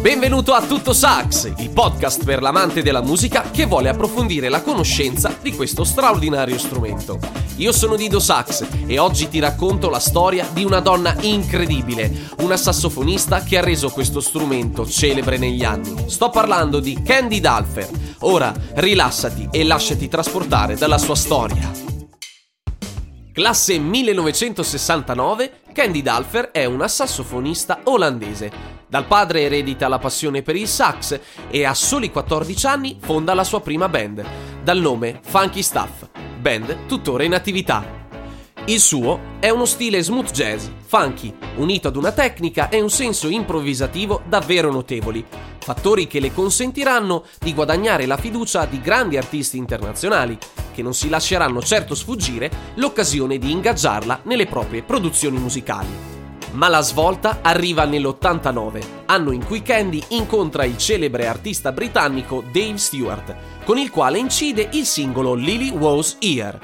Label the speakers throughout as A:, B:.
A: Benvenuto a Tutto Sax, il podcast per l'amante della musica che vuole approfondire la conoscenza di questo straordinario strumento. Io sono Dido Sax e oggi ti racconto la storia di una donna incredibile, una sassofonista che ha reso questo strumento celebre negli anni. Sto parlando di Candy Dalfer. Ora rilassati e lasciati trasportare dalla sua storia. Classe 1969, Candy Dalfer è una sassofonista olandese. Dal padre eredita la passione per il sax e a soli 14 anni fonda la sua prima band, dal nome Funky Stuff, band tuttora in attività. Il suo è uno stile smooth jazz, funky, unito ad una tecnica e un senso improvvisativo davvero notevoli, fattori che le consentiranno di guadagnare la fiducia di grandi artisti internazionali, che non si lasceranno certo sfuggire l'occasione di ingaggiarla nelle proprie produzioni musicali. Ma la svolta arriva nell'89, anno in cui Candy incontra il celebre artista britannico Dave Stewart, con il quale incide il singolo Lily Was Here.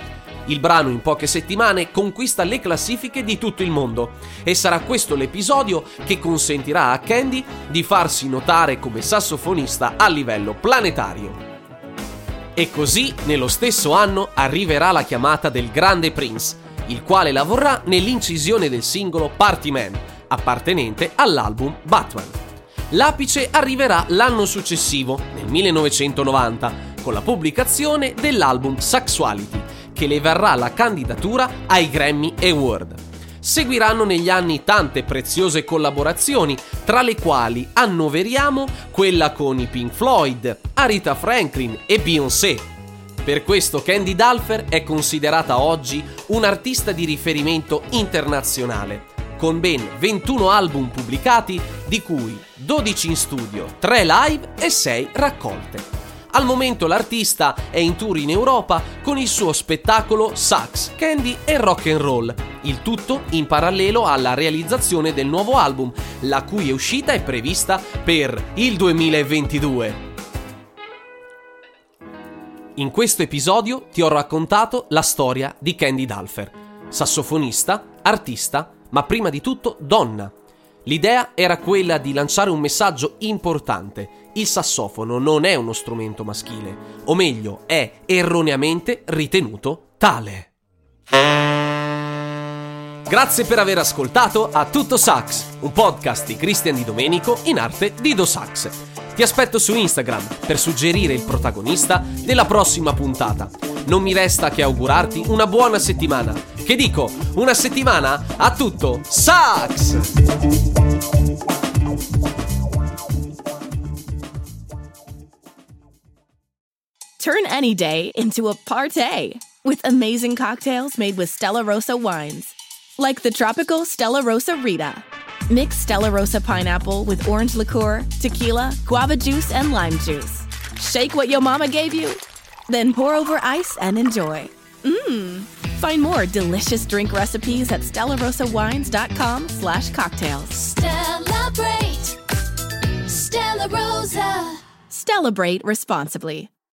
A: Il brano in poche settimane conquista le classifiche di tutto il mondo e sarà questo l'episodio che consentirà a Candy di farsi notare come sassofonista a livello planetario. E così, nello stesso anno, arriverà la chiamata del grande Prince, il quale lavorerà nell'incisione del singolo Party Man, appartenente all'album Batman. L'apice arriverà l'anno successivo, nel 1990, con la pubblicazione dell'album Sexuality, che le verrà la candidatura ai Grammy Award. Seguiranno negli anni tante preziose collaborazioni, tra le quali annoveriamo quella con i Pink Floyd, Arita Franklin e Beyoncé, per questo Candy Dalfer è considerata oggi un artista di riferimento internazionale, con ben 21 album pubblicati, di cui 12 in studio, 3 live e 6 raccolte. Al momento l'artista è in tour in Europa con il suo spettacolo Sax, Candy e Rock and Roll, il tutto in parallelo alla realizzazione del nuovo album, la cui uscita è prevista per il 2022. In questo episodio ti ho raccontato la storia di Candy Dalfer, sassofonista, artista, ma prima di tutto donna. L'idea era quella di lanciare un messaggio importante. Il sassofono non è uno strumento maschile, o meglio, è erroneamente ritenuto tale. Grazie per aver ascoltato a Tutto Sax, un podcast di Christian Di Domenico in arte Dido Sax. Ti aspetto su Instagram per suggerire il protagonista della prossima puntata. Non mi resta che augurarti una buona settimana. Che dico, una settimana a tutto sax!
B: Turn any day into a party with amazing cocktails made with Stella Rosa wines. Like the tropical Stella Rosa Rita Mix Stella Rosa pineapple with orange liqueur, tequila, guava juice, and lime juice. Shake what your mama gave you, then pour over ice and enjoy. Mmm. Find more delicious drink recipes at stellarosawines.com slash cocktails.
C: Celebrate. Stella Rosa.
B: Celebrate responsibly.